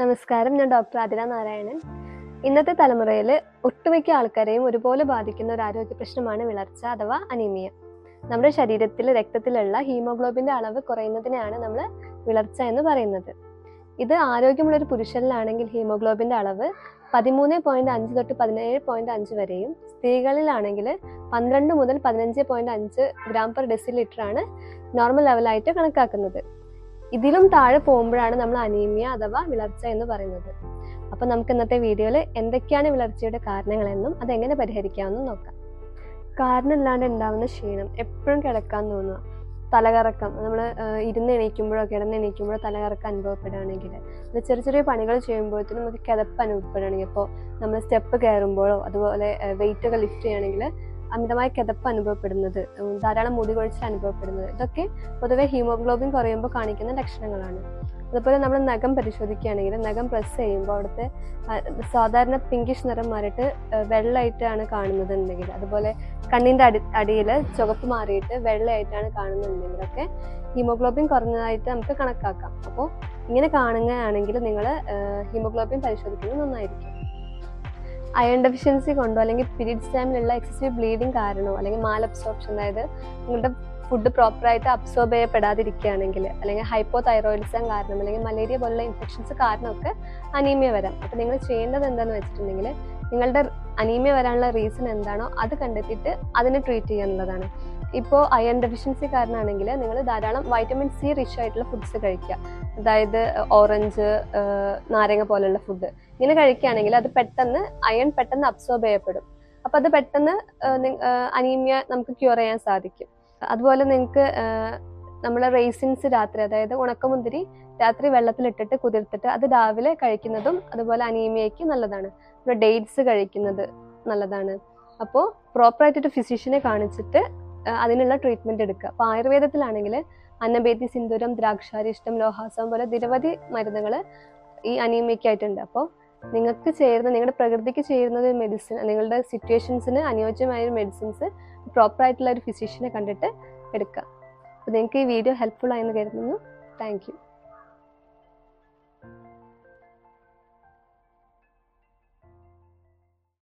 നമസ്കാരം. ഞാൻ ഡോക്ടർ ആതിര നാരായണൻ. ഇന്നത്തെ തലമുറയിൽ ഒട്ടുമിക്ക ആൾക്കാരെയും ഒരുപോലെ ബാധിക്കുന്ന ഒരു ആരോഗ്യ പ്രശ്നമാണ് വിളർച്ച അഥവാ അനീമിയ. നമ്മുടെ ശരീരത്തിൽ രക്തത്തിലുള്ള ഹീമോഗ്ലോബിന്റെ അളവ് കുറയുന്നതിനെയാണ് നമ്മൾ വിളർച്ച എന്ന് പറയുന്നത്. ഇത് ആരോഗ്യമുള്ള ഒരു പുരുഷനിലാണെങ്കിൽ ഹീമോഗ്ലോബിന്റെ അളവ് പതിമൂന്ന് പോയിന്റ് അഞ്ച് തൊട്ട് പതിനേഴ് പോയിന്റ് അഞ്ച് വരെയും സ്ത്രീകളിലാണെങ്കിൽ പന്ത്രണ്ട് മുതൽ പതിനഞ്ച് പോയിന്റ് അഞ്ച് ഗ്രാം പെർ ഡെസിലിറ്റർ ആണ് നോർമൽ ലെവലായിട്ട് കണക്കാക്കുന്നത്. ഇതിലും താഴെ പോകുമ്പോഴാണ് നമ്മൾ അനീമിയ അഥവാ വിളർച്ച എന്ന് പറയുന്നത്. അപ്പൊ നമുക്ക് ഇന്നത്തെ വീഡിയോയിൽ എന്തൊക്കെയാണ് വിളർച്ചയുടെ കാരണങ്ങളെന്നും അതെങ്ങനെ പരിഹരിക്കാമെന്നും നോക്കാം. കാരണമില്ലാണ്ട് ഉണ്ടാവുന്ന ക്ഷീണം എപ്പോഴും കിടക്കാൻ തോന്നുക. തലകറക്കം നമ്മൾ ഇരുന്ന് എണീക്കുമ്പോഴോ കിടന്ന് എണീക്കുമ്പോഴോ തലകറക്കം അനുഭവപ്പെടുകയാണെങ്കിൽ അത് ചെറിയ ചെറിയ പണികൾ ചെയ്യുമ്പോഴത്തേനും നമുക്ക് കിതപ്പ് അനുഭവപ്പെടുകയാണെങ്കിൽ ഇപ്പോൾ നമ്മൾ സ്റ്റെപ്പ് കയറുമ്പോഴോ അതുപോലെ വെയിറ്റൊക്കെ ലിഫ്റ്റ് ചെയ്യുകയാണെങ്കിൽ അമിതമായ കിതപ്പ് അനുഭവപ്പെടുന്നത് ധാരാളം മുടി കൊഴിച്ചിൽ അനുഭവപ്പെടുന്നത്. ഇതൊക്കെ പൊതുവെ ഹീമോഗ്ലോബിൻ കുറയുമ്പോൾ കാണിക്കുന്ന ലക്ഷണങ്ങളാണ്. അതുപോലെ നമ്മൾ നഖം പരിശോധിക്കുകയാണെങ്കിൽ നഖം പ്രസ് ചെയ്യുമ്പോൾ അവിടുത്തെ സാധാരണ പിങ്കിഷ് നിറം മാറിയിട്ട് വെള്ളമായിട്ടാണ് കാണുന്നത് കാണുന്നതുണ്ടെങ്കിൽ അതുപോലെ കണ്ണിന്റെ അടി അടിയിൽ ചുവപ്പ് മാറിയിട്ട് വെള്ളമായിട്ടാണ് കാണുന്നുണ്ടെങ്കിലൊക്കെ ഹീമോഗ്ലോബിൻ കുറഞ്ഞതായിട്ട് നമുക്ക് കണക്കാക്കാം. അപ്പോൾ ഇങ്ങനെ കാണുകയാണെങ്കിൽ നിങ്ങൾ ഹീമോഗ്ലോബിൻ പരിശോധിക്കുന്നത് നന്നായിരിക്കും. അയൺ ഡെഫിഷ്യൻസി കൊണ്ടോ അല്ലെങ്കിൽ പീരീഡ്സ് ടൈമിലുള്ള എക്സസീവ് ബ്ലീഡിങ് കാരണമോ അല്ലെങ്കിൽ മാൽ അബ്സോർപ്ഷൻ അതായത് നിങ്ങളുടെ ഫുഡ് പ്രോപ്പറായിട്ട് അബ്സോർബ് ചെയ്യപ്പെടാതിരിക്കുകയാണെങ്കിൽ അല്ലെങ്കിൽ ഹൈപ്പോ തൈറോയിഡിസം കാരണം അല്ലെങ്കിൽ മലേറിയ പോലുള്ള ഇൻഫെക്ഷൻസ് കാരണമൊക്കെ അനീമിയ വരാം. അപ്പോൾ നിങ്ങൾ ചെയ്യേണ്ടത് എന്താണെന്ന് വെച്ചിട്ടുണ്ടെങ്കിൽ നിങ്ങളുടെ അനീമിയ വരാനുള്ള റീസൺ എന്താണോ അത് കണ്ടെത്തിയിട്ട് അതിനെ ട്രീറ്റ് ചെയ്യാനുള്ളതാണ്. ഇപ്പോൾ അയൺ ഡെഫിഷ്യൻസി കാരണമാണെങ്കിൽ നിങ്ങൾ ധാരാളം വൈറ്റമിൻ സി റിച്ച് ആയിട്ടുള്ള ഫുഡ്സ് കഴിക്കുക. അതായത് ഓറഞ്ച് നാരങ്ങ പോലെയുള്ള ഫുഡ് ഇങ്ങനെ കഴിക്കുകയാണെങ്കിൽ അത് പെട്ടെന്ന് അയൺ പെട്ടെന്ന് അബ്സോർബ് ചെയ്യപ്പെടും. അപ്പോൾ അത് പെട്ടെന്ന് അനീമിയ നമുക്ക് ക്യൂർ ചെയ്യാൻ സാധിക്കും. അതുപോലെ നിങ്ങൾക്ക് നമ്മൾ റേസിൻസ് രാത്രി അതായത് ഉണക്കമുന്തിരി രാത്രി വെള്ളത്തിലിട്ടിട്ട് കുതിർത്തിട്ട് അത് രാവിലെ കഴിക്കുന്നതും അതുപോലെ അനീമിയയ്ക്ക് നല്ലതാണ്. ഡേറ്റ്സ് കഴിക്കുന്നത് നല്ലതാണ്. അപ്പോൾ പ്രോപ്പറായിട്ടൊരു ഫിസിഷ്യനെ കാണിച്ചിട്ട് അതിനുള്ള ട്രീറ്റ്മെന്റ് എടുക്കുക. അപ്പോൾ ആയുർവേദത്തിലാണെങ്കിൽ അന്നബേദി സിന്ദൂരം ദ്രാക്ഷാരിഷ്ടം ലോഹാസം പോലെ നിരവധി മരുന്നുകൾ ഈ അനീമിയയ്ക്കായിട്ടുണ്ട് അപ്പോൾ നിങ്ങൾക്ക് ചേരുന്ന നിങ്ങളുടെ പ്രകൃതിക്ക് ചേരുന്ന ഒരു മെഡിസിൻ നിങ്ങളുടെ സിറ്റുവേഷൻസിന് അനുയോജ്യമായ ഒരു മെഡിസിൻസ് പ്രോപ്പർ ആയിട്ടുള്ള ഒരു ഫിസിഷ്യനെ കണ്ടിട്ട് എടുക്കുക. അപ്പോൾ നിങ്ങൾക്ക് ഈ വീഡിയോ ഹെൽപ്ഫുൾ ആയെന്ന് കരുതുന്നു. താങ്ക്